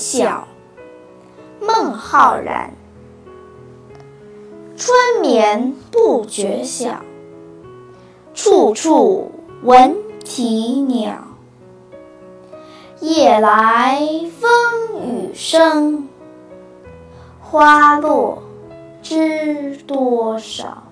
晓孟浩然。春眠不觉晓处处闻啼鸟。夜来风雨声花落知多少。